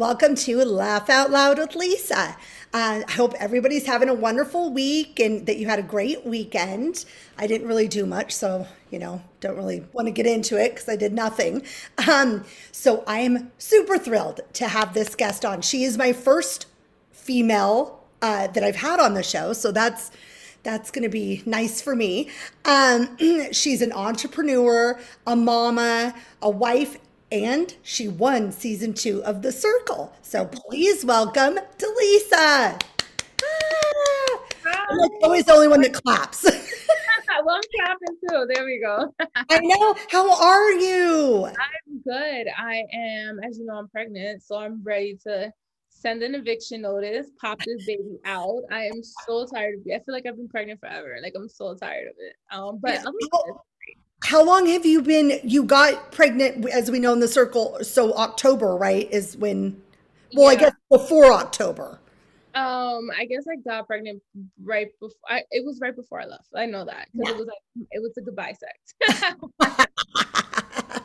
Welcome to Laugh Out Loud with Lisa. Uh, I hope everybody's having a wonderful week and that you had a great weekend. I didn't really do much, so, you know, don't really want to get into it because I did nothing. Um, so I am super thrilled to have this guest on. She is my first female uh, that I've had on the show, so that's that's going to be nice for me. Um, she's an entrepreneur, a mama, a wife, and she won season two of The Circle. So please welcome Deleesa. Ah, I'm always the only one that claps. well, I'm clapping too. There we go. I know. How are you? I'm good. I am, as you know, I'm pregnant, so I'm ready to send an eviction notice, pop this baby out. I am so tired of it. I feel like I've been pregnant forever. Like I'm so tired of it. Um, but yeah how long have you been you got pregnant as we know in the circle so october right is when well yeah. i guess before october. Um i guess i got pregnant right before I, it was right before i left. I know that because yeah. it was like it was a goodbye sex.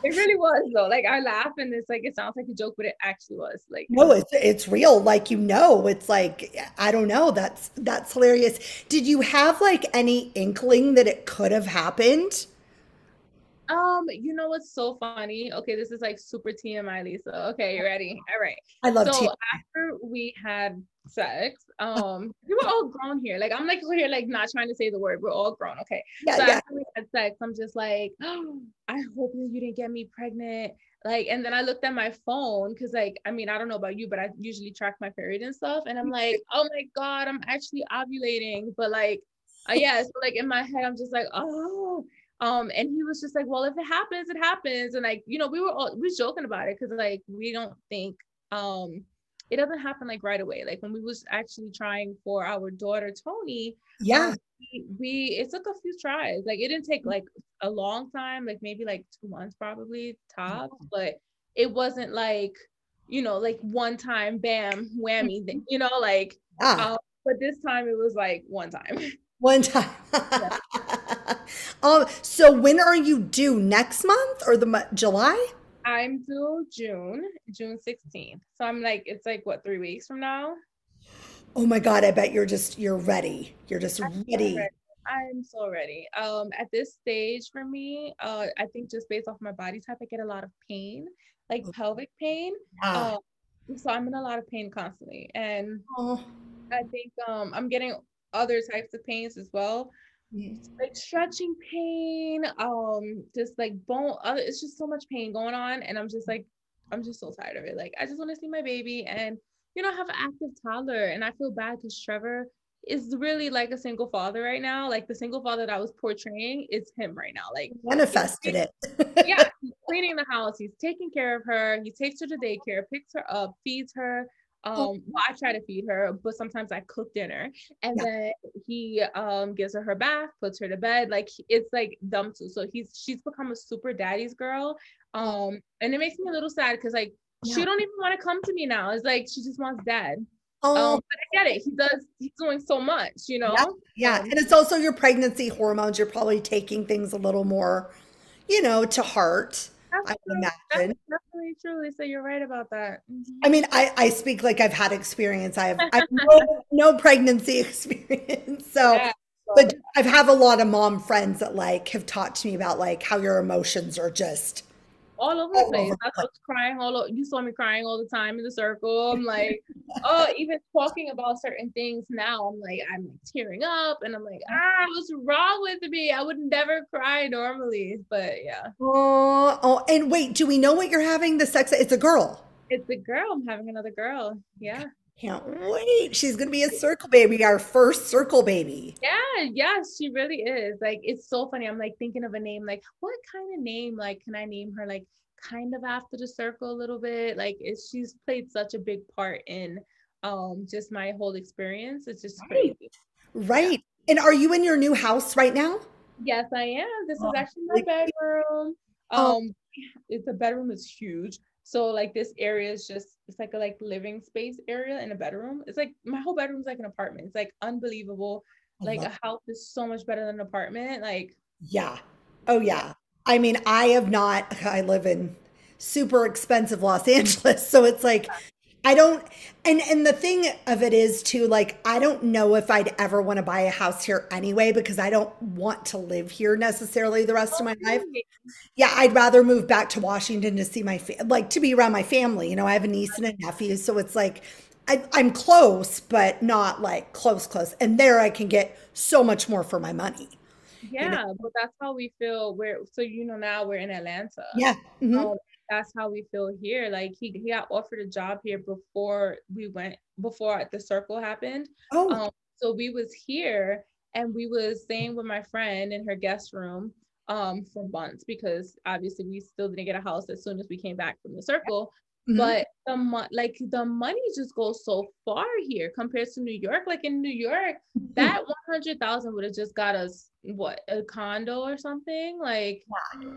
It really was though. Like i laugh and it's like it sounds like a joke but it actually was like no it's it's real. Like you know it's like i don't know that's that's hilarious. Did you have like any inkling that it could have happened um, you know what's so funny? Okay, this is like super TMI, Lisa. Okay, you ready? All right. I love so TMI. after we had sex, um, we were all grown here. Like I'm like here, like not trying to say the word. We're all grown. Okay. Yeah, so yeah. after we had sex, I'm just like, oh, I hope that you didn't get me pregnant. Like, and then I looked at my phone because, like, I mean, I don't know about you, but I usually track my period and stuff. And I'm like, oh my God, I'm actually ovulating. But like, uh, yeah, so like in my head, I'm just like, oh, um, and he was just like, well, if it happens, it happens. And like, you know, we were all we was joking about it because like we don't think um it doesn't happen like right away. Like when we was actually trying for our daughter Tony, yeah, um, we, we, it took a few tries. Like it didn't take like a long time, like maybe like two months probably tops, yeah. but it wasn't like you know like one time, bam, whammy, you know, like. Yeah. Um, but this time it was like one time. One time. um, so when are you due? Next month or the July? I'm due June, June 16th. So I'm like, it's like what, three weeks from now? Oh my God, I bet you're just you're ready. You're just I'm ready. Ready. I'm so ready. Um, at this stage for me, uh, I think just based off my body type, I get a lot of pain, like oh. pelvic pain. Ah. Um, so I'm in a lot of pain constantly. And oh. I think um I'm getting other types of pains as well. Yes. Like stretching pain, um, just like bone, other, it's just so much pain going on. And I'm just like, I'm just so tired of it. Like, I just want to see my baby and, you know, have an active toddler. And I feel bad because Trevor is really like a single father right now. Like the single father that I was portraying is him right now. Like manifested it. yeah, he's cleaning the house. He's taking care of her. He takes her to daycare, picks her up, feeds her. Um well, I try to feed her, but sometimes I cook dinner and yeah. then he um gives her her bath, puts her to bed. Like it's like dumb too. So he's she's become a super daddy's girl. Um and it makes me a little sad because like yeah. she don't even want to come to me now. It's like she just wants dad. Oh, um, but I get it. He does. He's doing so much, you know. Yeah, yeah. And it's also your pregnancy hormones. You're probably taking things a little more, you know, to heart. I would imagine. Definitely true, So You're right about that. Mm-hmm. I mean, I, I speak like I've had experience. I have, I have no, no, pregnancy experience. So, yeah. but I've have a lot of mom friends that like have talked to me about like how your emotions are just all over the place. I was crying all over. You saw me crying all the time in the circle. I'm like, oh, even talking about certain things now, I'm like, I'm tearing up, and I'm like, ah, what's wrong with me? I would never cry normally, but yeah. Oh, oh, and wait, do we know what you're having? The sex? It's a girl. It's a girl. I'm having another girl. Yeah. Can't wait. She's going to be a circle baby, our first circle baby. Yeah, yes, she really is. Like, it's so funny. I'm like thinking of a name, like, what kind of name, like, can I name her, like, kind of after the circle a little bit? Like, it's, she's played such a big part in um just my whole experience. It's just right. crazy. Right. Yeah. And are you in your new house right now? Yes, I am. This oh, is actually my bedroom. Oh. Um, oh. the bedroom is huge. So like this area is just it's like a like living space area in a bedroom. It's like my whole bedroom's like an apartment. It's like unbelievable. Like a house is so much better than an apartment. Like yeah. Oh yeah. I mean, I have not I live in super expensive Los Angeles. So it's like I don't and and the thing of it is too like I don't know if I'd ever want to buy a house here anyway because I don't want to live here necessarily the rest of my life. Yeah, I'd rather move back to Washington to see my fa- like to be around my family. You know, I have a niece and a nephew, so it's like I, I'm close, but not like close, close. And there I can get so much more for my money. Yeah, you know? but that's how we feel. We're so you know now we're in Atlanta. Yeah. Mm-hmm. Um, that's how we feel here. Like he he got offered a job here before we went before the circle happened. Oh. Um, so we was here and we was staying with my friend in her guest room um for months because obviously we still didn't get a house as soon as we came back from the circle. Mm-hmm. But the mo- like the money just goes so far here compared to New York. Like in New York, mm-hmm. that one hundred thousand would have just got us what a condo or something. Like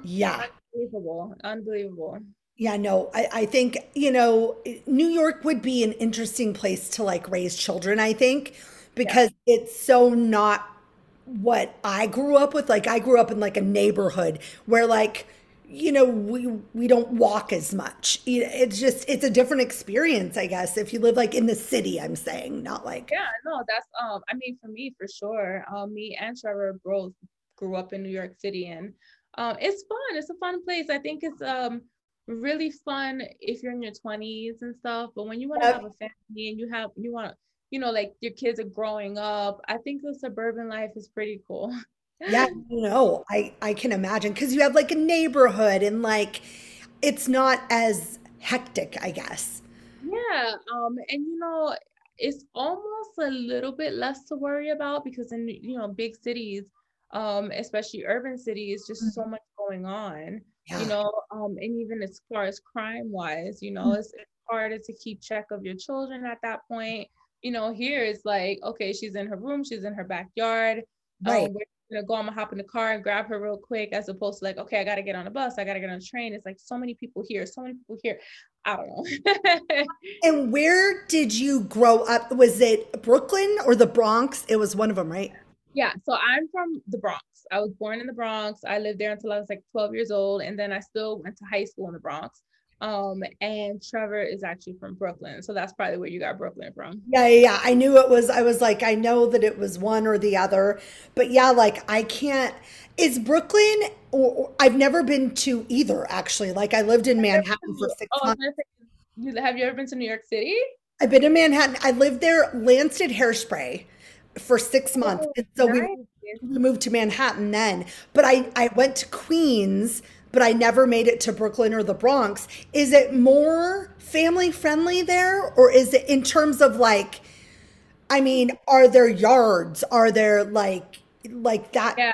yeah, unbelievable, unbelievable. Yeah, no, I, I think, you know, New York would be an interesting place to like raise children, I think, because yeah. it's so not what I grew up with. Like I grew up in like a neighborhood where like you know we we don't walk as much. It's just it's a different experience i guess if you live like in the city i'm saying not like yeah no that's um i mean for me for sure um me and trevor both grew up in new york city and um it's fun it's a fun place. I think it's um really fun if you're in your 20s and stuff but when you want to have a family and you have you want to you know like your kids are growing up i think the suburban life is pretty cool yeah no i i can imagine because you have like a neighborhood and like it's not as hectic i guess yeah um and you know it's almost a little bit less to worry about because in you know big cities um especially urban cities just mm-hmm. so much going on yeah. you know um and even as far as crime wise you know mm-hmm. it's, it's harder to keep check of your children at that point you know here it's like okay she's in her room she's in her backyard right. Um, gonna go, I'm gonna hop in the car and grab her real quick, as opposed to like, okay, I gotta get on a bus, I gotta get on a train. It's like so many people here, so many people here. I don't know. and where did you grow up? Was it Brooklyn or the Bronx? It was one of them, right? Yeah. So I'm from the Bronx. I was born in the Bronx. I lived there until I was like 12 years old. And then I still went to high school in the Bronx. Um, and Trevor is actually from Brooklyn. So that's probably where you got Brooklyn from. Yeah, yeah, yeah. I knew it was, I was like, I know that it was one or the other. But yeah, like I can't, is Brooklyn, or, or I've never been to either actually. Like I lived in Manhattan for six oh, months. Have you ever been to New York City? I've been in Manhattan. I lived there, Lansted Hairspray for six months. Oh, and so nice. we moved to Manhattan then. But I, I went to Queens but I never made it to Brooklyn or the Bronx. Is it more family friendly there? Or is it in terms of like, I mean, are there yards? Are there like, like that? Yeah.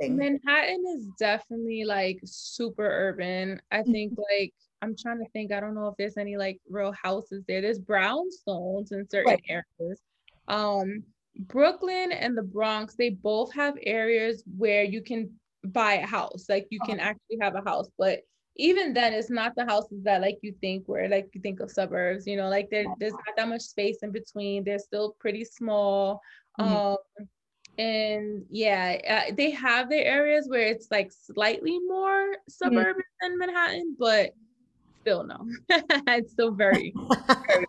Manhattan is definitely like super urban. I mm-hmm. think like, I'm trying to think, I don't know if there's any like real houses there. There's brownstones in certain right. areas. Um, Brooklyn and the Bronx, they both have areas where you can buy a house. Like you can actually have a house, but even then it's not the houses that like you think where like you think of suburbs, you know, like there, there's not that much space in between. They're still pretty small. Mm-hmm. Um and yeah, uh, they have their areas where it's like slightly more mm-hmm. suburban mm-hmm. than Manhattan, but still no. it's still very, very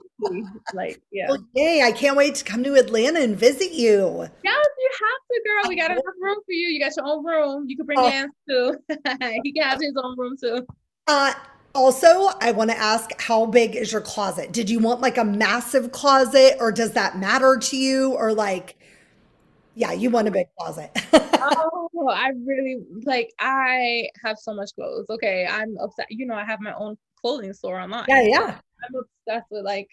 like yeah. Well, yay! I can't wait to come to Atlanta and visit you. Yes, you have to, girl. We got enough room for you. You got your own room. You can bring oh. Lance too. he can have his own room too. Uh also, I want to ask how big is your closet? Did you want like a massive closet or does that matter to you? Or like, yeah, you want a big closet. oh, I really like I have so much clothes. Okay. I'm upset. You know, I have my own clothing store online. Yeah, yeah. I'm obsessed with like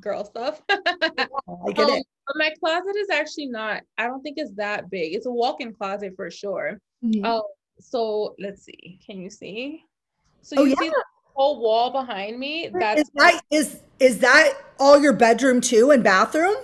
girl stuff. oh, I get um, it. But my closet is actually not, I don't think it's that big. It's a walk-in closet for sure. Mm-hmm. Oh, so let's see. Can you see? So oh, you yeah. see the whole wall behind me? That's is that is is that all your bedroom too and bathroom?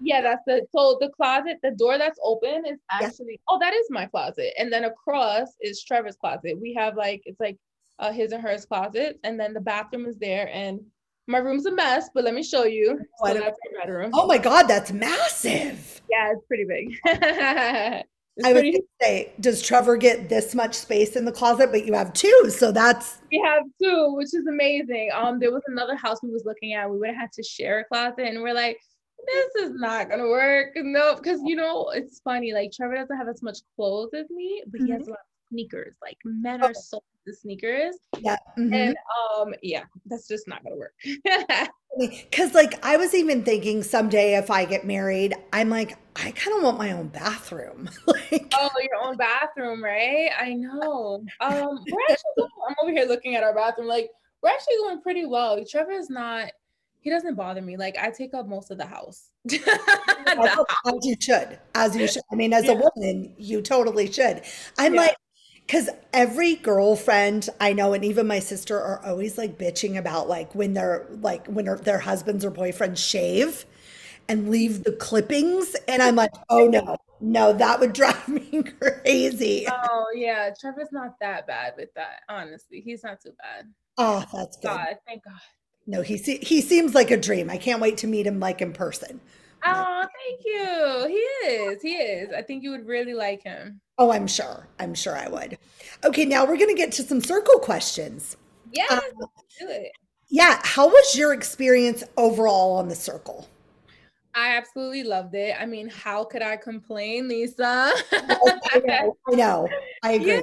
Yeah, that's the so the closet, the door that's open is actually oh, that is my closet. And then across is Trevor's closet. We have like it's like uh, his and hers closet, and then the bathroom is there. And my room's a mess, but let me show you. So oh, oh my god, that's massive. Yeah, it's pretty big. I was going to say, does Trevor get this much space in the closet? But you have two, so that's we have two, which is amazing. Um, there was another house we was looking at. We would have had to share a closet, and we're like, this is not gonna work. No, because you know it's funny. Like Trevor doesn't have as much clothes as me, but mm-hmm. he has mm-hmm. a lot of sneakers. Like men are oh. so the sneakers. Yeah. Mm-hmm. And um, yeah, that's just not gonna work. Cause like I was even thinking someday if I get married, I'm like, I kind of want my own bathroom. like Oh, your own bathroom, right? I know. Um, we're actually going, I'm over here looking at our bathroom, like we're actually going pretty well. Trevor is not he doesn't bother me. Like I take up most of the house. as you should. As you should. I mean, as yeah. a woman, you totally should. I'm yeah. like, because every girlfriend I know, and even my sister, are always like bitching about like when they're like when their husbands or boyfriends shave and leave the clippings. And I'm like, oh no, no, that would drive me crazy. Oh yeah, Trevor's not that bad with that. Honestly, he's not too bad. Oh, that's good. God, thank God. No, he he seems like a dream. I can't wait to meet him like in person. Oh, thank you. He is. He is. I think you would really like him. Oh, I'm sure. I'm sure I would. Okay, now we're going to get to some circle questions. Yeah, um, do it. Yeah. How was your experience overall on the circle? I absolutely loved it. I mean, how could I complain, Lisa? I, know, I know. I agree. Yeah,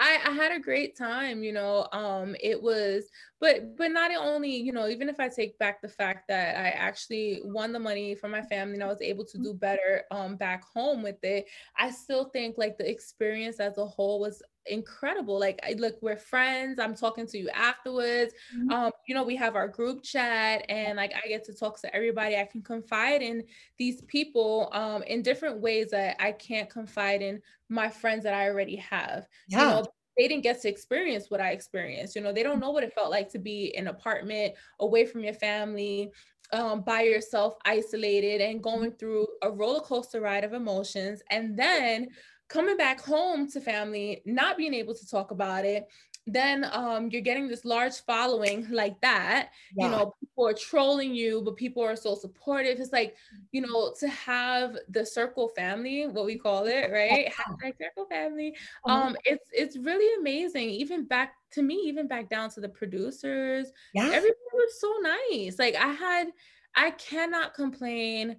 I, I had a great time, you know. Um, it was, but but not only, you know, even if I take back the fact that I actually won the money for my family and I was able to do better um back home with it, I still think like the experience as a whole was incredible. Like, I look, we're friends. I'm talking to you afterwards. Mm-hmm. Um, you know, we have our group chat, and like I get to talk to everybody. I can confide in these people um in different ways that I can't confide in my friends that I already have. Yeah. You know, they didn't get to experience what I experienced. You know, they don't know what it felt like to be in an apartment away from your family, um, by yourself, isolated, and going mm-hmm. through a roller coaster ride of emotions. And then coming back home to family, not being able to talk about it, then um, you're getting this large following like that. Yeah. You know, people are trolling you, but people are so supportive. It's like, you know, to have the circle family, what we call it, right? Hashtag circle family. Uh-huh. Um, it's it's really amazing. Even back to me, even back down to the producers. Yeah. Everybody was so nice. Like I had, I cannot complain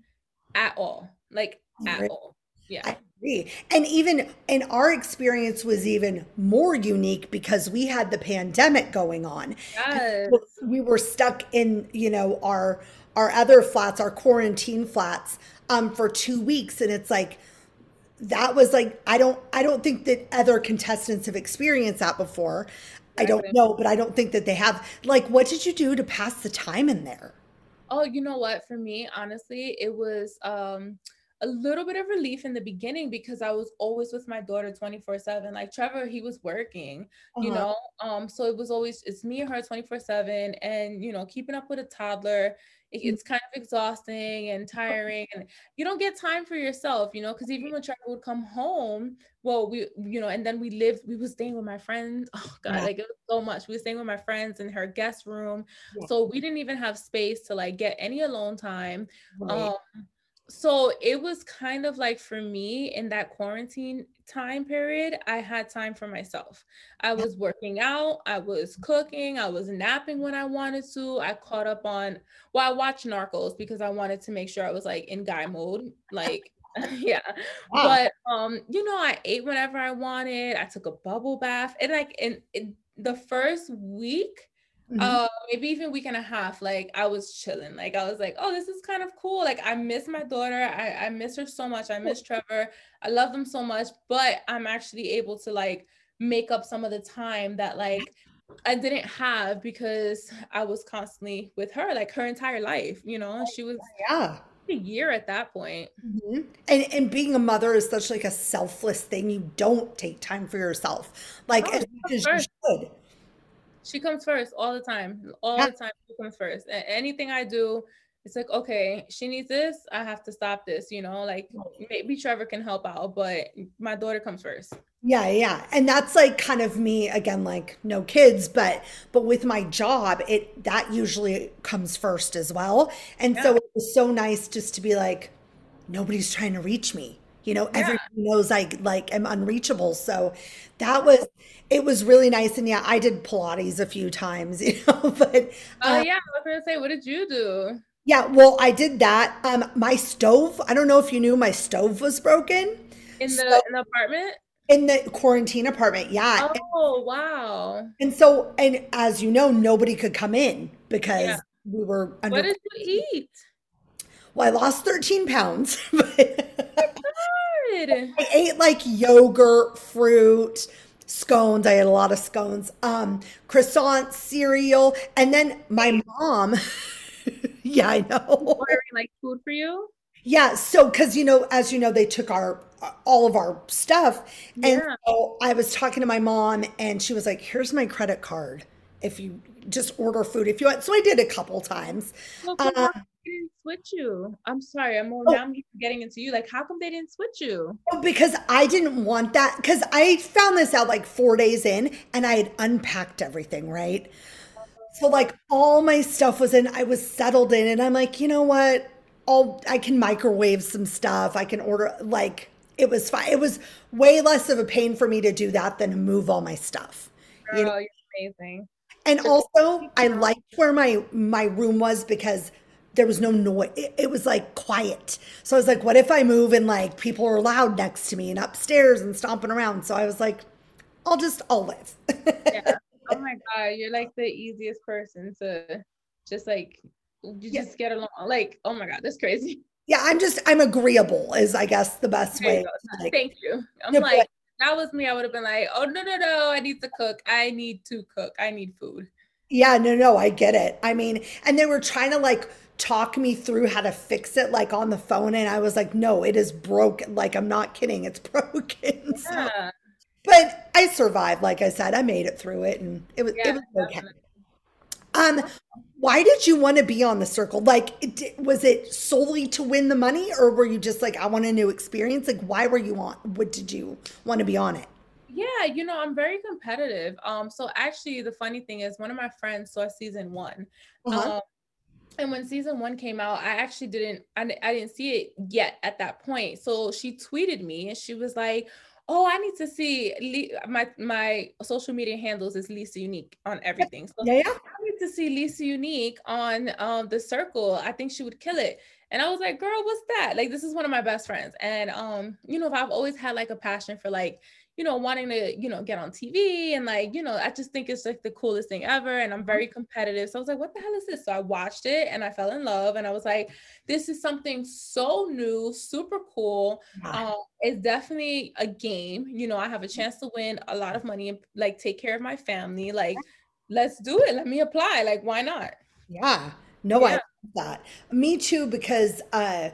at all. Like at all. Yeah. I agree. And even and our experience was even more unique because we had the pandemic going on. Yes. We were stuck in, you know, our our other flats, our quarantine flats, um, for two weeks. And it's like that was like I don't I don't think that other contestants have experienced that before. I don't know, but I don't think that they have. Like, what did you do to pass the time in there? Oh, you know what? For me, honestly, it was um a little bit of relief in the beginning because I was always with my daughter 24 7. Like Trevor, he was working, uh-huh. you know, um, so it was always it's me and her 24 7. And, you know, keeping up with a toddler, it, mm. it's kind of exhausting and tiring. And you don't get time for yourself, you know, because even when Trevor would come home, well, we, you know, and then we lived, we were staying with my friends. Oh God, yeah. like it was so much. We were staying with my friends in her guest room. Yeah. So we didn't even have space to like get any alone time. Right. Um, so it was kind of like for me in that quarantine time period i had time for myself. I was working out i was cooking i was napping when i wanted to i caught up on well i watched narcos because i wanted to make sure i was like in guy mode like yeah. Wow. but um you know i ate whenever i wanted i took a bubble bath and like in, in the first week Mm-hmm. Uh, maybe even week and a half, like I was chilling. Like I was like, oh, this is kind of cool. Like I miss my daughter. I, I miss her so much. I miss Trevor. I love them so much, but I'm actually able to like make up some of the time that like I didn't have because I was constantly with her, like her entire life, you know, she was yeah a year at that point. Mm-hmm. And and being a mother is such like a selfless thing. You don't take time for yourself, like oh, as much as you should. She comes first all the time. All yeah. the time she comes first. And anything I do, it's like, okay, she needs this. I have to stop this, you know, like maybe Trevor can help out, but my daughter comes first. Yeah, yeah. And that's like kind of me again like no kids, but but with my job, it that usually comes first as well. And yeah. so it was so nice just to be like nobody's trying to reach me You know, yeah. everybody knows I like am unreachable. So that was it was really nice. And yeah, I did Pilates a few times, you know, but Oh uh, yeah, I was gonna say, what did you do? Yeah, well, I did that. Um, my stove, I don't know if you knew my stove was broken. In the, so, in the apartment? In the quarantine apartment, yeah. Oh, and, wow. And so, and as you know, nobody could come in because yeah. we were under. What did you eat? Well, I lost 13 pounds. But I ate like yogurt, fruit, scones. I had a lot of scones, um, croissant, cereal. And then my mom, yeah, I know. Ordering like food for you? Yeah. So, cause you know, as you know, they took our, all of our stuff. And yeah. so I was talking to my mom and she was like, here's my credit card. If you just order food, if you want. So I did a couple times. Well, um, didn't switch you? I'm sorry, I'm more oh. now getting into you. Like, how come they didn't switch you? Oh, because I didn't want that. Because I found this out like four days in, and I had unpacked everything. Right. So like all my stuff was in. I was settled in, and I'm like, you know what? I'll I can microwave some stuff. I can order like it was fine. It was way less of a pain for me to do that than to move all my stuff. Girl, you know? you're amazing. And also, I liked where my my room was because there was no noise. It, it, was like quiet. So I was like, what if I move and like people are loud next to me and upstairs and stomping around? So I was like, I'll just, I'll live. yeah. Oh my God. You're like the easiest person to just like, you yeah. just get along. Like, oh my God, that's crazy. Yeah. I'm just, I'm agreeable is I guess the best there way. Like, Thank you. I'm like, that was me. I would have been like, oh no, no, no. I need to cook. I need to cook. I need food. Yeah, no, no, I get it. I mean, and they were trying to like talk me through how to fix it like on the phone and I was like, "No, it is broken." Like I'm not kidding, it's broken. Yeah. So, but I survived, like I said. I made it through it and it was yeah, it was okay. Um why did you want to be on the circle? Like it, was it solely to win the money or were you just like I want a new experience? Like why were you on what did you want to be on it? Yeah, you know, I'm very competitive. Um, so actually, the funny thing is, one of my friends saw season one, uh-huh. um, and when season one came out, I actually didn't, I, I didn't see it yet at that point. So she tweeted me, and she was like, "Oh, I need to see my my social media handles is Lisa Unique on everything. So yeah, yeah. I need to see Lisa Unique on um, the Circle. I think she would kill it." And I was like, "Girl, what's that? Like, this is one of my best friends, and um, you know, I've always had like a passion for like." You know, wanting to, you know, get on TV and like, you know, I just think it's like the coolest thing ever. And I'm mm-hmm. very competitive. So I was like, what the hell is this? So I watched it and I fell in love. And I was like, this is something so new, super cool. Um, it's definitely a game. You know, I have a mm-hmm. chance to win a lot of money and like take care of my family. Like, let's do it. Let me apply. Like, why not? Yeah. No, yeah. I love that. Me too, because uh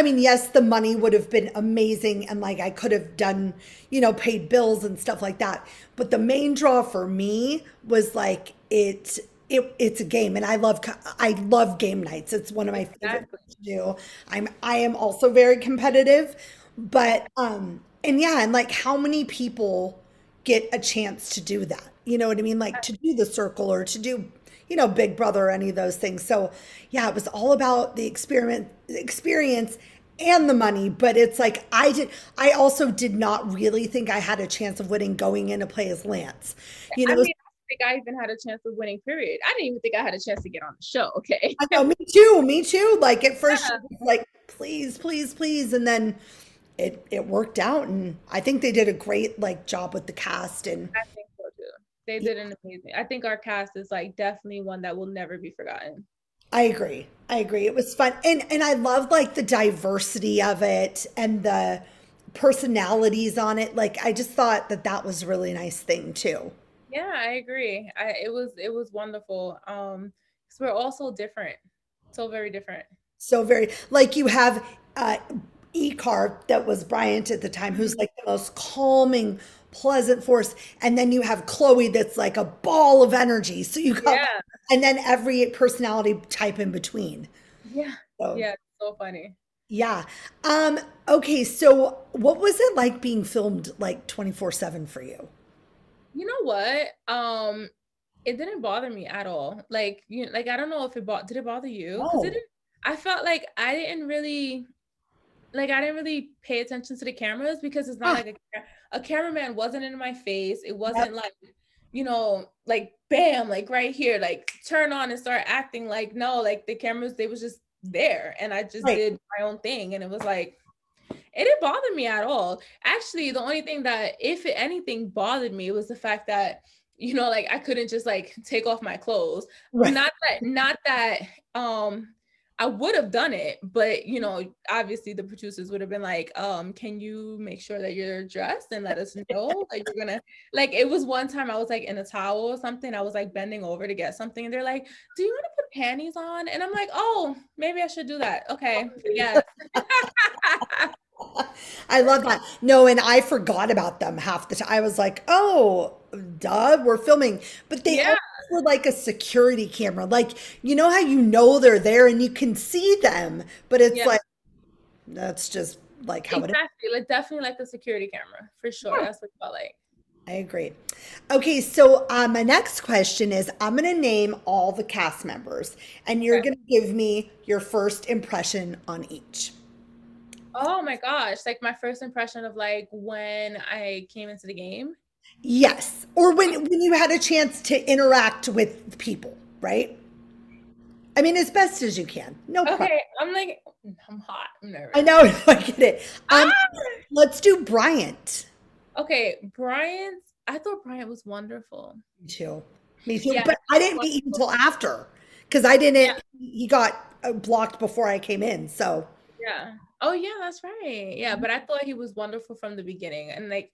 I mean, yes, the money would have been amazing and like I could have done, you know, paid bills and stuff like that. But the main draw for me was like it it, it's a game and I love I love game nights. It's one of my favorite things to do. I'm I am also very competitive, but um and yeah, and like how many people get a chance to do that? You know what I mean? Like to do the circle or to do you know, Big Brother or any of those things. So yeah, it was all about the experiment experience and the money, but it's like I did I also did not really think I had a chance of winning going in to play as Lance. You know, I, mean, I think I even had a chance of winning, period. I didn't even think I had a chance to get on the show. Okay. I know, me too, me too. Like at first yeah. like, please, please, please. And then it it worked out and I think they did a great like job with the cast and they did an amazing. I think our cast is like definitely one that will never be forgotten. I agree. I agree. It was fun. And and I loved like the diversity of it and the personalities on it. Like I just thought that that was a really nice thing too. Yeah, I agree. I, it was it was wonderful. Um cuz we're all so different. So very different. So very like you have uh E-Car that was Bryant at the time who's like the most calming pleasant force. And then you have chloe that's like a ball of energy. So you got yeah. and then every personality type in between. Yeah. So, yeah so funny. Yeah. Um okay so what was it like being filmed like 24 7 for you? You know what? Um it didn't bother me at all. Like you like i don't know if it bought did it bother you? No. it i felt like i didn't really like I didn't really pay attention to the cameras because it's not like a, a cameraman wasn't in my face. It wasn't yep. like, you know, like bam, like right here, like turn on and start acting like no, like the cameras, they was just there. And I just right. did my own thing. And it was like, it didn't bother me at all. Actually, the only thing that, if anything, bothered me was the fact that, you know, like I couldn't just like take off my clothes. Right. Not that, not that, um, I would have done it, but you know, obviously the producers would have been like, um, can you make sure that you're dressed and let us know that you're gonna like it was one time I was like in a towel or something. I was like bending over to get something, and they're like, Do you want to put panties on? And I'm like, Oh, maybe I should do that. Okay. Yeah. I love that. No, and I forgot about them half the time. I was like, oh, duh, we're filming. But they yeah. Like a security camera. Like, you know how you know they're there and you can see them, but it's yeah. like, that's just like how exactly. it is. Like, definitely like a security camera for sure. Yeah. That's what I like. I agree. Okay, so um, my next question is I'm going to name all the cast members, and you're okay. going to give me your first impression on each. Oh my gosh, like my first impression of like when I came into the game. Yes, or when when you had a chance to interact with people, right? I mean, as best as you can. No okay, problem. I'm like, I'm hot. I'm nervous. I know. I get it. Um, ah! Let's do Bryant. Okay, Bryant. I thought Bryant was wonderful. Me too. Me too. Yeah, but I didn't meet him until after because I didn't. Yeah. He got uh, blocked before I came in. So yeah. Oh yeah, that's right. Yeah, mm-hmm. but I thought he was wonderful from the beginning, and like,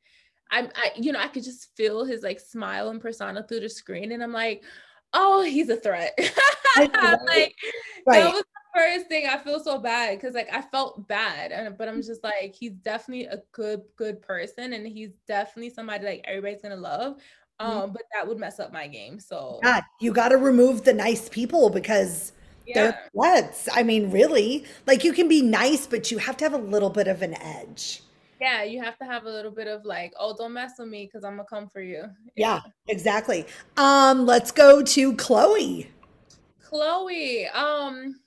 I'm, I, you know, I could just feel his like smile and persona through the screen, and I'm like, oh, he's a threat. like right. that was the first thing. I feel so bad because like I felt bad, and but I'm just like, he's definitely a good, good person, and he's definitely somebody like everybody's gonna love. Mm-hmm. Um, mm-hmm. but that would mess up my game. So yeah, you got to remove the nice people because they're threats. I mean, really, like you can be nice, but you have to have a little bit of an edge. Yeah, you have to have a little bit of like, oh, don't mess with me because I'm gonna come for you. Yeah. yeah, exactly. Um, let's go to Chloe. Chloe. Um,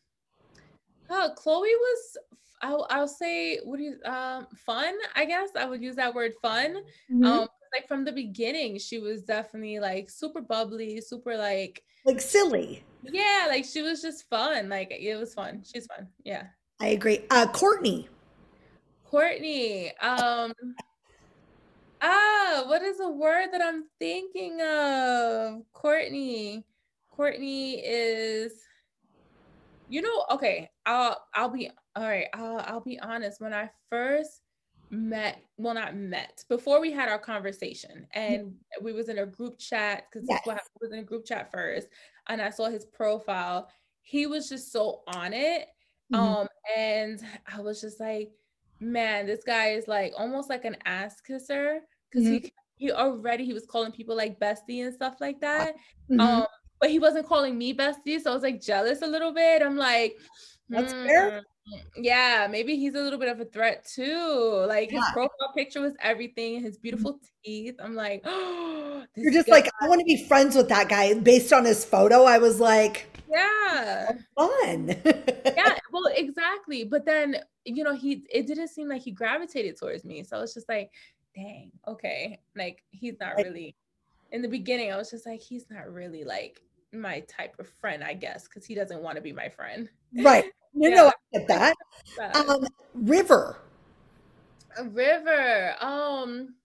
oh, Chloe was I'll, I'll say what do you um fun i guess i would use that word fun mm-hmm. um like from the beginning she was definitely like super bubbly super like like silly yeah, like she was just fun. Like it was fun. She's fun. Yeah. I agree. Uh Courtney. Courtney. Um Ah, what is a word that I'm thinking of? Courtney. Courtney is you know, okay, I'll I'll be all right, I'll I'll be honest. When I first met well not met before we had our conversation and we was in a group chat because yes. was in a group chat first and i saw his profile he was just so on it mm-hmm. um and i was just like man this guy is like almost like an ass kisser because mm-hmm. he he already he was calling people like bestie and stuff like that mm-hmm. um but he wasn't calling me bestie so i was like jealous a little bit i'm like that's mm, fair yeah, maybe he's a little bit of a threat too. Like his profile picture was everything, his mm-hmm. beautiful teeth. I'm like, oh, you're just guy. like, I want to be friends with that guy. Based on his photo, I was like, yeah, fun. yeah, well, exactly. But then, you know, he it didn't seem like he gravitated towards me. So it's just like, dang, okay. Like he's not really in the beginning, I was just like, he's not really like my type of friend, I guess, because he doesn't want to be my friend. Right. You yeah. know, I get that. Um, river. A river. Um,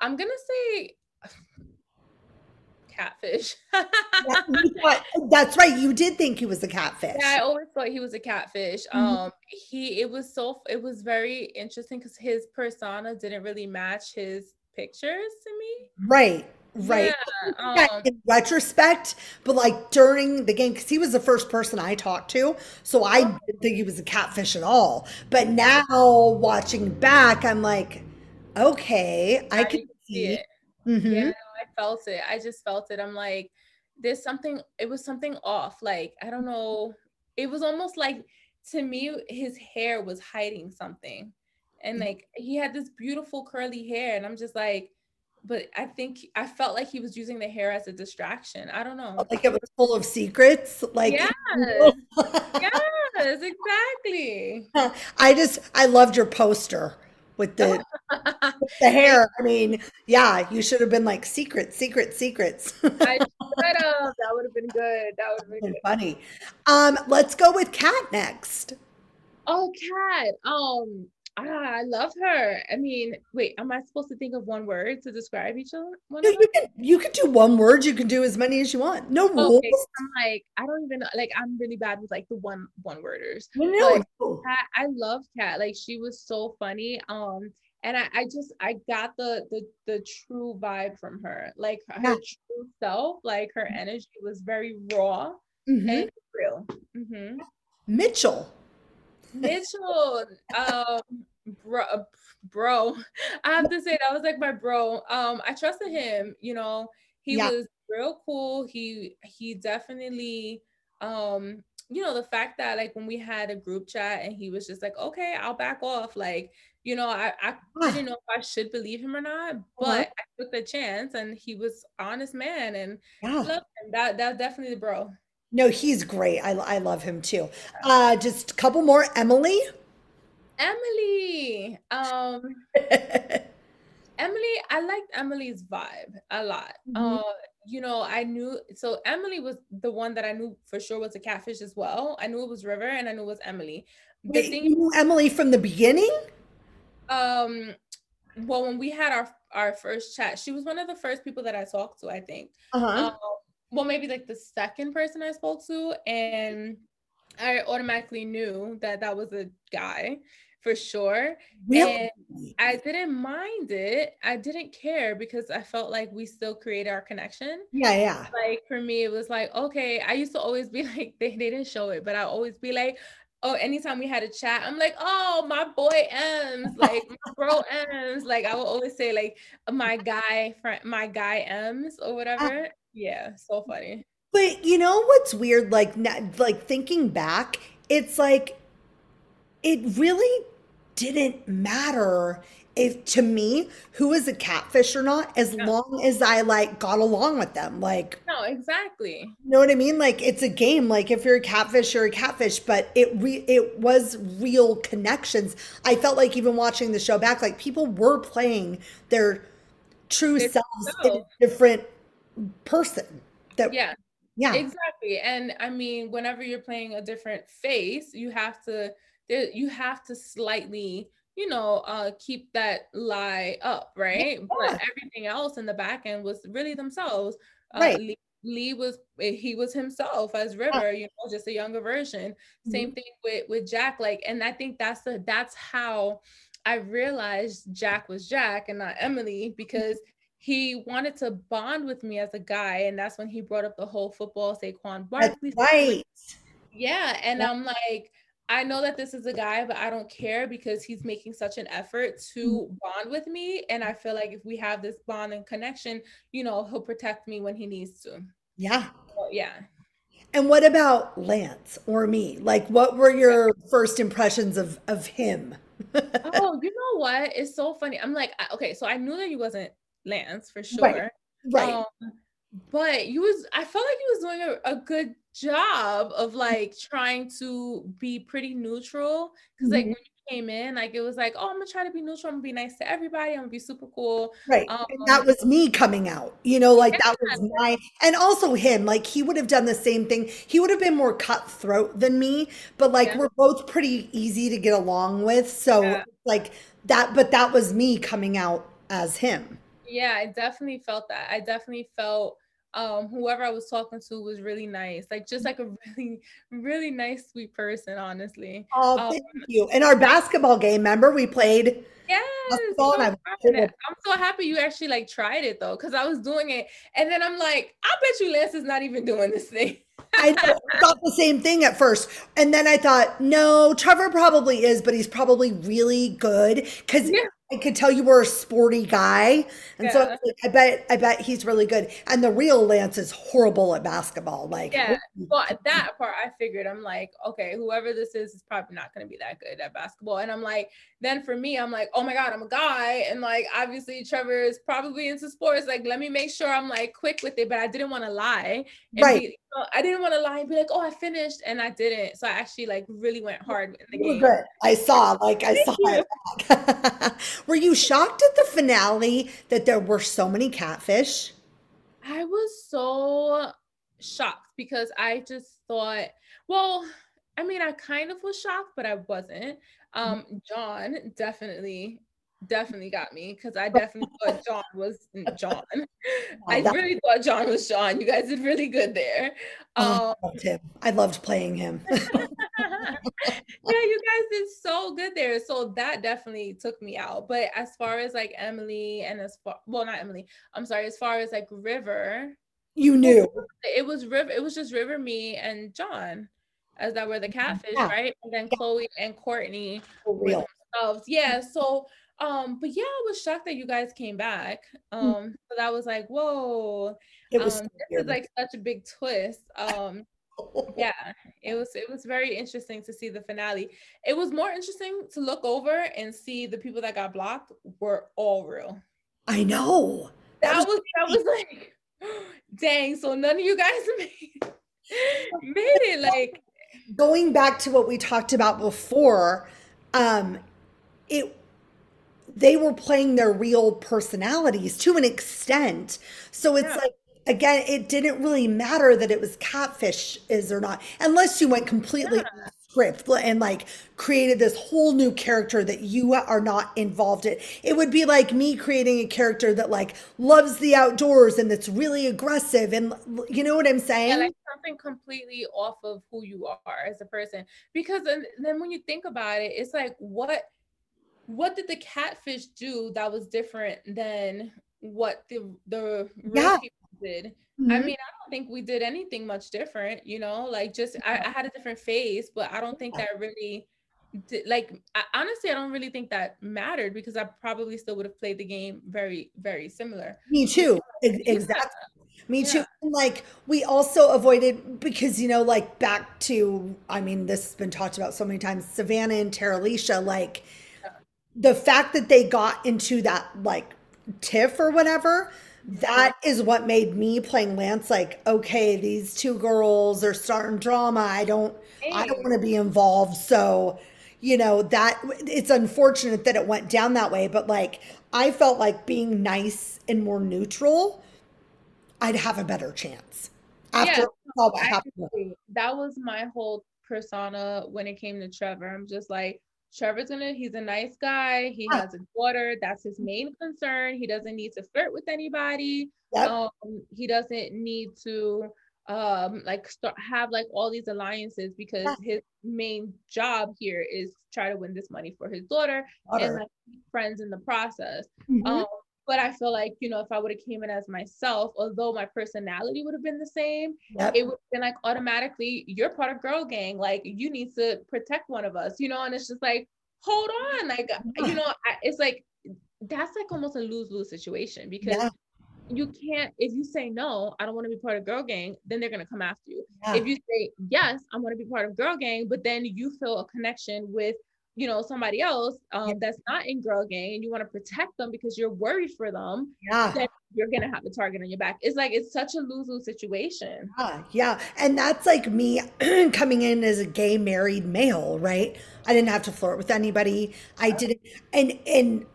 I'm gonna say catfish. that's right. You did think he was a catfish. Yeah, I always thought he was a catfish. Mm-hmm. Um, he it was so it was very interesting because his persona didn't really match his pictures to me. Right right yeah, um, in retrospect but like during the game because he was the first person i talked to so i oh. didn't think he was a catfish at all but now watching back i'm like okay i can see it mm-hmm. yeah felt it i just felt it i'm like there's something it was something off like i don't know it was almost like to me his hair was hiding something and mm. like he had this beautiful curly hair and i'm just like but I think I felt like he was using the hair as a distraction. I don't know. Like it was full of secrets. Like yes. Yes, exactly. I just I loved your poster with the, with the hair. I mean, yeah, you should have been like secret, secret, secrets. I should have. That would have been good. That would have been, been funny. Um, let's go with Kat next. Oh, Kat. Um, Ah, I love her. I mean, wait, am I supposed to think of one word to describe each other? No, you can you can do one word. You can do as many as you want. No rules. Okay, I'm like, I don't even like. I'm really bad with like the one one worders. No, Kat, I love Kat. Like she was so funny. Um, and I, I just I got the the the true vibe from her. Like her yeah. true self. Like her energy was very raw mm-hmm. and real. Mm-hmm. Mitchell. Mitchell, um, bro, bro, I have to say that was like my bro. Um, I trusted him. You know, he yeah. was real cool. He he definitely, um, you know, the fact that like when we had a group chat and he was just like, okay, I'll back off. Like, you know, I I didn't know if I should believe him or not, but uh-huh. I took the chance and he was honest man and yeah. loved him. That that's definitely the bro. No, he's great. I, I love him too. Uh, just a couple more. Emily. Emily. Um, Emily, I liked Emily's vibe a lot. Mm-hmm. Uh, you know, I knew so Emily was the one that I knew for sure was a catfish as well. I knew it was River and I knew it was Emily. The Wait, thing, you knew Emily from the beginning? Um, well, when we had our our first chat, she was one of the first people that I talked to. I think. Uh-huh. Um, well, maybe like the second person I spoke to, and I automatically knew that that was a guy for sure. Really? And I didn't mind it. I didn't care because I felt like we still created our connection. Yeah, yeah. Like for me, it was like, okay, I used to always be like, they, they didn't show it, but I always be like, oh, anytime we had a chat, I'm like, oh, my boy M's, like my bro M's. Like I will always say, like my guy friend, my guy M's or uh, whatever. Yeah, so funny. But you know what's weird? Like, like thinking back, it's like it really didn't matter if to me who is a catfish or not as yeah. long as i like got along with them like no exactly you know what i mean like it's a game like if you're a catfish you're a catfish but it re- it was real connections i felt like even watching the show back like people were playing their true it's selves so. in different person that yeah yeah exactly and i mean whenever you're playing a different face you have to there you have to slightly you know uh keep that lie up right yeah. but everything else in the back end was really themselves uh, right Lee, Lee was eh, he was himself as River, you know, just a younger version. Mm-hmm. Same thing with with Jack. Like, and I think that's the that's how I realized Jack was Jack and not Emily because he wanted to bond with me as a guy, and that's when he brought up the whole football Saquon Barkley. Right. Yeah, and yeah. I'm like, I know that this is a guy, but I don't care because he's making such an effort to mm-hmm. bond with me, and I feel like if we have this bond and connection, you know, he'll protect me when he needs to. Yeah. So, yeah. And what about Lance or me? Like, what were your first impressions of of him? oh, you know what? It's so funny. I'm like, okay, so I knew that he wasn't Lance for sure. Right. right. Um, but you was I felt like he was doing a, a good job of like trying to be pretty neutral. because mm-hmm. like when you came in, like it was like, oh, I'm gonna try to be neutral, I'm gonna be nice to everybody, I'm gonna be super cool. Right. Um, that was me coming out, you know, like yeah. that was my and also him, like he would have done the same thing. He would have been more cutthroat than me, but like yeah. we're both pretty easy to get along with. So yeah. like that, but that was me coming out as him. Yeah, I definitely felt that. I definitely felt um whoever I was talking to was really nice. Like just like a really, really nice, sweet person, honestly. Oh, um, thank you. In our basketball game, remember we played Yes, so I'm, I'm so happy you actually like tried it though, because I was doing it, and then I'm like, I bet you Lance is not even doing this thing. I thought the same thing at first. And then I thought, no, Trevor probably is, but he's probably really good. Cause yeah I could tell you were a sporty guy, and yeah. so like, I bet I bet he's really good. And the real Lance is horrible at basketball. Like, yeah, well, that part I figured. I'm like, okay, whoever this is is probably not going to be that good at basketball. And I'm like, then for me, I'm like, oh my god, I'm a guy, and like obviously Trevor is probably into sports. Like, let me make sure I'm like quick with it, but I didn't want to lie. right. Be, you know, I didn't want to lie and be like, oh, I finished, and I didn't. So I actually like really went hard in the game. Good. I saw, like, I saw it. Were you shocked at the finale that there were so many catfish? I was so shocked because I just thought, well, I mean, I kind of was shocked, but I wasn't. Mm-hmm. Um, John definitely definitely got me because I definitely thought John was mm, John. Oh, I really thought John was John. You guys did really good there. Oh, I um, loved him. I loved playing him. yeah, you guys did so good there. So that definitely took me out. But as far as like Emily and as far well, not Emily, I'm sorry, as far as like River, you knew it was River, it was just River, me, and John as that were the catfish, yeah. right? And then yeah. Chloe and Courtney were themselves. Yeah. So um, but yeah, I was shocked that you guys came back. Hmm. Um, so that was like, whoa, it was um, this is like such a big twist. Um, yeah it was it was very interesting to see the finale it was more interesting to look over and see the people that got blocked were all real i know that, that was, was that was like dang so none of you guys made, made it like going back to what we talked about before um it they were playing their real personalities to an extent so it's yeah. like again, it didn't really matter that it was catfish is or not, unless you went completely yeah. Script and like created this whole new character that you are not involved in. It would be like me creating a character that like loves the outdoors and that's really aggressive and you know what I'm saying? Yeah, like something completely off of who you are as a person. Because then, then when you think about it, it's like what what did the catfish do that was different than what the the yeah did. Mm-hmm. I mean, I don't think we did anything much different, you know, like just I, I had a different phase, but I don't think that really did, like I, honestly, I don't really think that mattered because I probably still would have played the game very, very similar. Me too. Exactly. Yeah. Me too. Yeah. Like we also avoided because you know, like back to I mean, this has been talked about so many times. Savannah and Terilisha, like yeah. the fact that they got into that like tiff or whatever that is what made me playing Lance like, okay, these two girls are starting drama. I don't hey. I don't want to be involved. So, you know, that it's unfortunate that it went down that way, but like I felt like being nice and more neutral, I'd have a better chance. After yeah, all that happened. That was my whole persona when it came to Trevor. I'm just like, Trevor's gonna, he's a nice guy. He has a daughter. That's his main concern. He doesn't need to flirt with anybody. Yep. Um, he doesn't need to um like start have like all these alliances because yeah. his main job here is try to win this money for his daughter, daughter. and like friends in the process. Mm-hmm. Um, but I feel like, you know, if I would have came in as myself, although my personality would have been the same, yep. it would have been like automatically, you're part of girl gang. Like you need to protect one of us, you know? And it's just like, hold on. Like, yeah. you know, I, it's like, that's like almost a lose-lose situation because yeah. you can't, if you say no, I don't want to be part of girl gang, then they're going to come after you. Yeah. If you say, yes, I want to be part of girl gang, but then you feel a connection with you know somebody else um, that's not in girl gang and you want to protect them because you're worried for them yeah. then you're gonna have the target on your back. It's like it's such a lose-lose situation. Yeah yeah. And that's like me coming in as a gay married male right? I didn't have to flirt with anybody. I didn't and and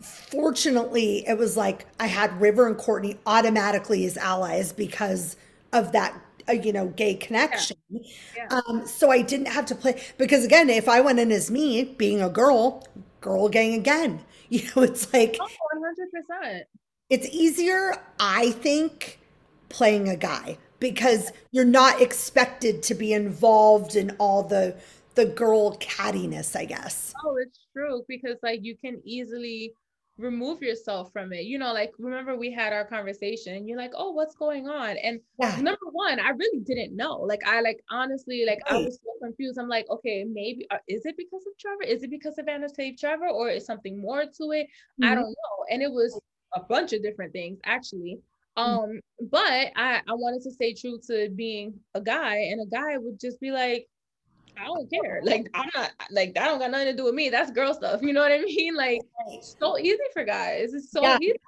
fortunately it was like i had river and courtney automatically as allies because of that a you know gay connection. Yeah. Yeah. um so i didn't have to play because again if i went in as me being a girl girl gang again. You know it's like oh, 100% it's easier i think playing a guy because you're not expected to be involved in all the the girl cattiness i guess. Oh it's true because like you can easily remove yourself from it. You know, like remember we had our conversation. You're like, oh, what's going on? And yeah. number one, I really didn't know. Like I like honestly, like right. I was so confused. I'm like, okay, maybe uh, is it because of Trevor? Is it because of Anastasia Trevor, or is something more to it? Mm-hmm. I don't know. And it was a bunch of different things actually. Mm-hmm. Um, but I I wanted to stay true to being a guy, and a guy would just be like, I don't care. Like I'm not like that don't got nothing to do with me. That's girl stuff. You know what I mean? Like so easy for guys. It's so yeah. easy.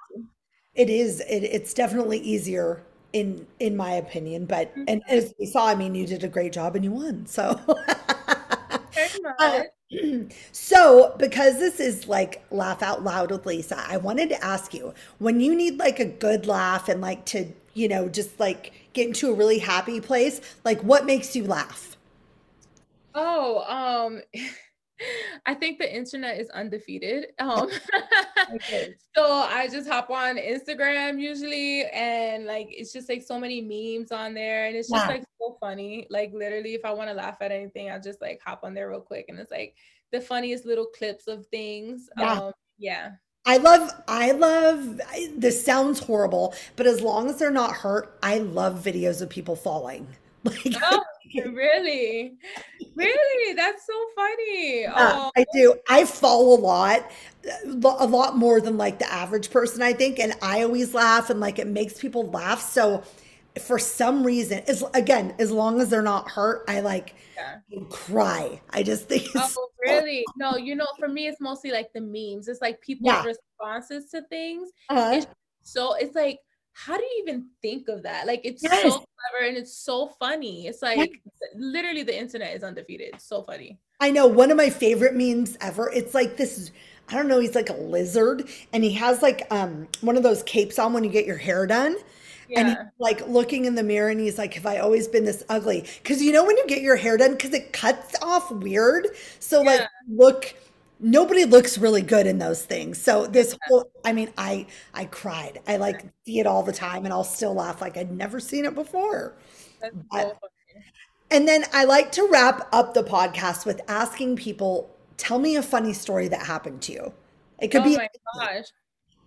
It is. It, it's definitely easier in in my opinion. But mm-hmm. and as we saw, I mean, you did a great job and you won. So. uh, so because this is like laugh out loud with Lisa, I wanted to ask you when you need like a good laugh and like to you know just like get into a really happy place, like what makes you laugh? Oh, um, I think the internet is undefeated. Um, so I just hop on Instagram usually, and like it's just like so many memes on there, and it's just yeah. like so funny. Like literally, if I want to laugh at anything, I'll just like hop on there real quick, and it's like the funniest little clips of things. Yeah. Um, yeah. I love, I love, this sounds horrible, but as long as they're not hurt, I love videos of people falling. Like, oh, really? Really? That's so funny. Oh. I do. I fall a lot, a lot more than like the average person, I think. And I always laugh and like it makes people laugh. So for some reason, as again, as long as they're not hurt, I like yeah. cry. I just think Oh, really? No, you know, for me, it's mostly like the memes. It's like people's yeah. responses to things. Uh-huh. It's so it's like how do you even think of that? Like it's yes. so clever and it's so funny. It's like yes. literally the internet is undefeated. It's so funny. I know one of my favorite memes ever. It's like this I don't know, he's like a lizard and he has like um one of those capes on when you get your hair done. Yeah. And he's like looking in the mirror and he's like, Have I always been this ugly? Because you know when you get your hair done, because it cuts off weird. So yeah. like look nobody looks really good in those things. So this whole, I mean, I I cried. I like see it all the time, and I'll still laugh like I'd never seen it before. But, and then I like to wrap up the podcast with asking people, tell me a funny story that happened to you. It could oh be. gosh.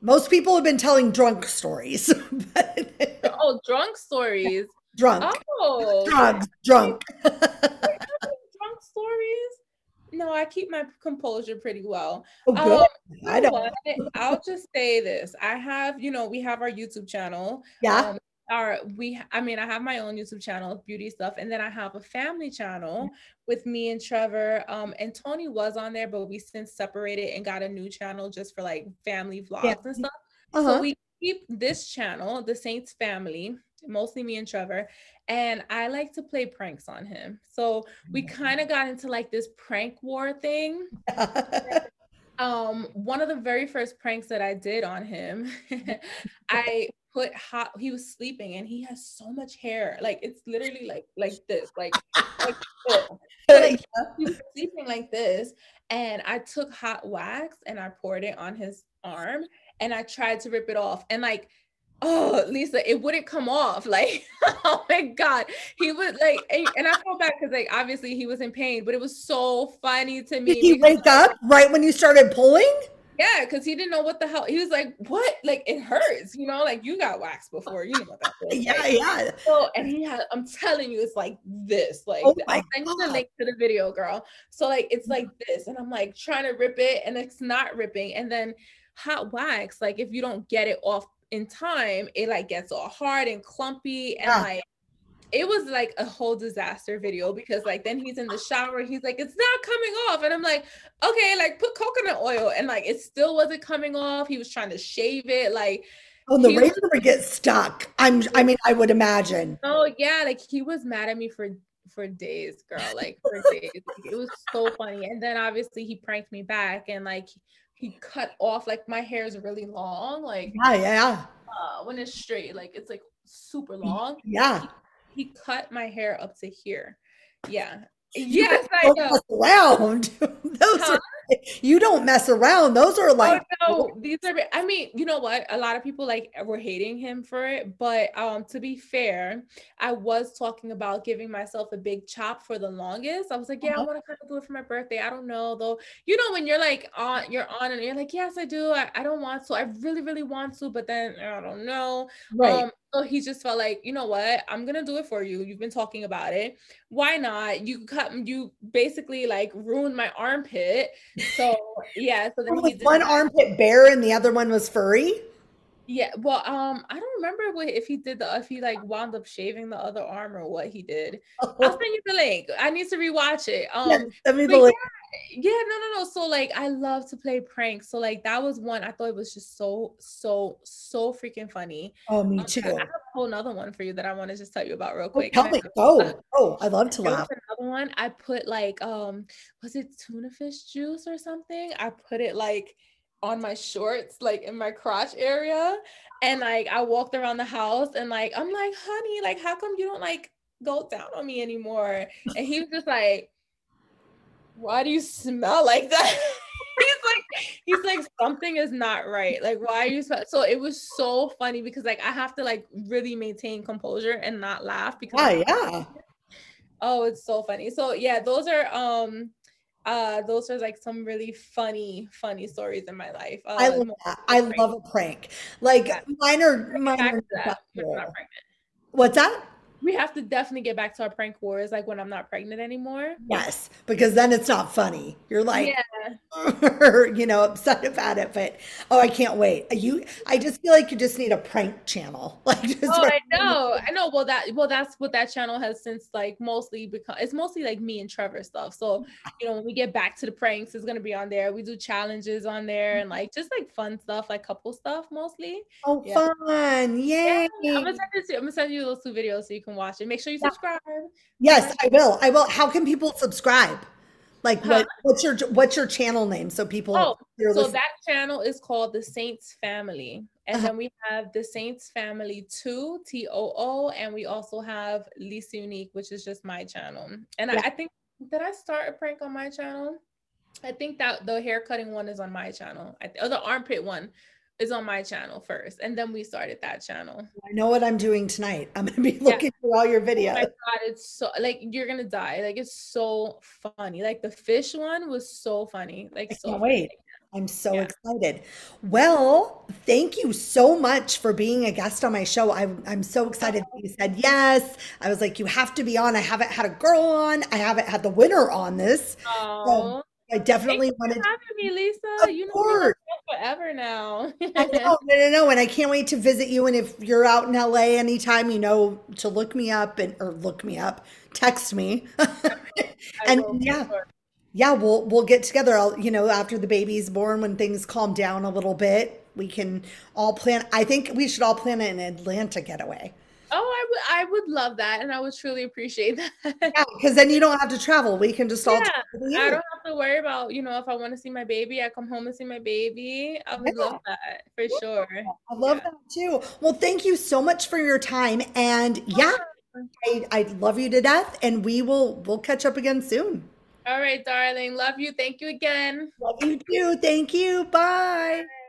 Most people have been telling drunk stories. oh, drunk stories. Drunk. Oh, drugs. Drunk. drunk stories. No, I keep my composure pretty well. Oh. Um, I don't. I'll just say this. I have, you know, we have our YouTube channel. Yeah. Um, our we I mean I have my own YouTube channel, beauty stuff, and then I have a family channel with me and Trevor. Um, and Tony was on there, but we since separated and got a new channel just for like family vlogs yeah. and stuff. Uh-huh. So we keep this channel, the Saints family, mostly me and Trevor. And I like to play pranks on him. So we mm. kind of got into like this prank war thing. um, one of the very first pranks that I did on him, I put hot he was sleeping and he has so much hair. Like it's literally like like this, like like, like he was sleeping like this. And I took hot wax and I poured it on his arm and I tried to rip it off. And like oh lisa it wouldn't come off like oh my god. He was like and i felt bad because like obviously he was in pain but it was so funny to me did he wake up right when you started pulling? Yeah because he didn't know what the hell he was like what? Like it hurts you know like you got waxed before you know what that yeah like. yeah. So and he had i'm telling you it's like this like oh i sent you the link to the video girl. So like it's like this and i'm like trying to rip it and it's not ripping and then hot wax like if you don't get it off in time, it like gets all hard and clumpy and yeah. like it was like a whole disaster video because like then he's in the shower he's like it's not coming off. And i'm like okay like put coconut oil. And like it still wasn't coming off. He was trying to shave it like oh the razor would get stuck. I'm i mean i would imagine. Oh yeah like he was mad at me for for days girl like for days. Like, it was so funny. And then obviously he pranked me back and like he cut off like my hair is really long like yeah yeah uh, when it's straight like it's like super long. yeah. He, he cut my hair up to here. Yeah. Yes i know. around those huh? are you don't mess around. Those are like oh, no, these are I mean, you know what? A lot of people like were hating him for it, but um to be fair, I was talking about giving myself a big chop for the longest. I was like, yeah, uh-huh. I want to kind of do it for my birthday. I don't know though. You know when you're like on you're on and you're like, yes, I do. I, I don't want to. I really really want to, but then I don't know. Right. Um so he just felt like, you know what, I'm gonna do it for you. You've been talking about it. Why not? You cut you basically like ruined my armpit. So yeah, so then was one armpit bare and the other one was furry. Yeah, well, um, I don't remember what if he did the if he like wound up shaving the other arm or what he did. I'll send you the link. I need to rewatch it. Um, yeah, send me the link. Yeah, yeah, no, no, no. So like, I love to play pranks. So like, that was one I thought it was just so, so, so freaking funny. Oh, me um, too. I have a whole another one for you that I want to just tell you about real oh, quick. Oh, tell me. Oh, oh, I love to laugh. Another one. I put like, um, was it tuna fish juice or something? I put it like on my shorts, like in my crotch area. And like I walked around the house and like I'm like, honey, like how come you don't like go down on me anymore? And he was just like, Why do you smell like that? he's like, he's like, something is not right. Like, why are you so so it was so funny because like I have to like really maintain composure and not laugh because yeah, yeah. Oh, it's so funny. So yeah, those are um uh those are like some really funny funny stories in my life. Uh, i love that. I love a prank. Like yeah. mine are mine are that, what's that we have to definitely get back to our prank wars like when I'm not pregnant anymore. Yes, because then it's not funny. You're like, yeah. you know, upset about it. But oh, I can't wait. You, I just feel like you just need a prank channel. Like, just oh, I know, I know. Well, that, well, that's what that channel has since like mostly because it's mostly like me and Trevor stuff. So you know, when we get back to the pranks, it's gonna be on there. We do challenges on there and like just like fun stuff, like couple stuff mostly. Oh, yeah. fun! Yay! Yeah, I'm gonna send you. I'm gonna send you those two videos so you can watch it. Make sure you subscribe. Yes, I will. I will. How can people subscribe? Like huh? what, what's your what's your channel name so people Oh, so listening. that channel is called The Saints Family. And uh-huh. then we have The Saints Family 2, T O O, and we also have Lisa Unique, which is just my channel. And yeah. I, I think did I start a prank on my channel? I think that the hair cutting one is on my channel. I th- or the armpit one is on my channel first, and then we started that channel. I know what I'm doing tonight. I'm gonna be looking yeah. through all your videos. Oh my god, it's so like you're gonna die. Like it's so funny. Like the fish one was so funny. Like I so can't wait. I'm so yeah. excited. Well, thank you so much for being a guest on my show. I'm, I'm so excited that you said yes. I was like, you have to be on. I haven't had a girl on. I haven't had the winner on this. So I definitely wanted to having me, Lisa. you know forever now. I know, no, no, no, and I can't wait to visit you. And if you're out in LA anytime, you know to look me up and or look me up, text me. and yeah, yeah, we'll we'll get together. I'll you know after the baby's born when things calm down a little bit, we can all plan. I think we should all plan an Atlanta getaway. Oh, I would I would love that, and I would truly appreciate that. Yeah, because then you don't have to travel. We can just all. Yeah, I don't have to worry about you know if I want to see my baby, I come home and see my baby. I would yeah. love that for yeah. sure. I love yeah. that too. Well, thank you so much for your time, and oh, yeah, I I love you to death, and we will we'll catch up again soon. All right, darling. Love you. Thank you again. Love you too. Thank you. Bye. Bye.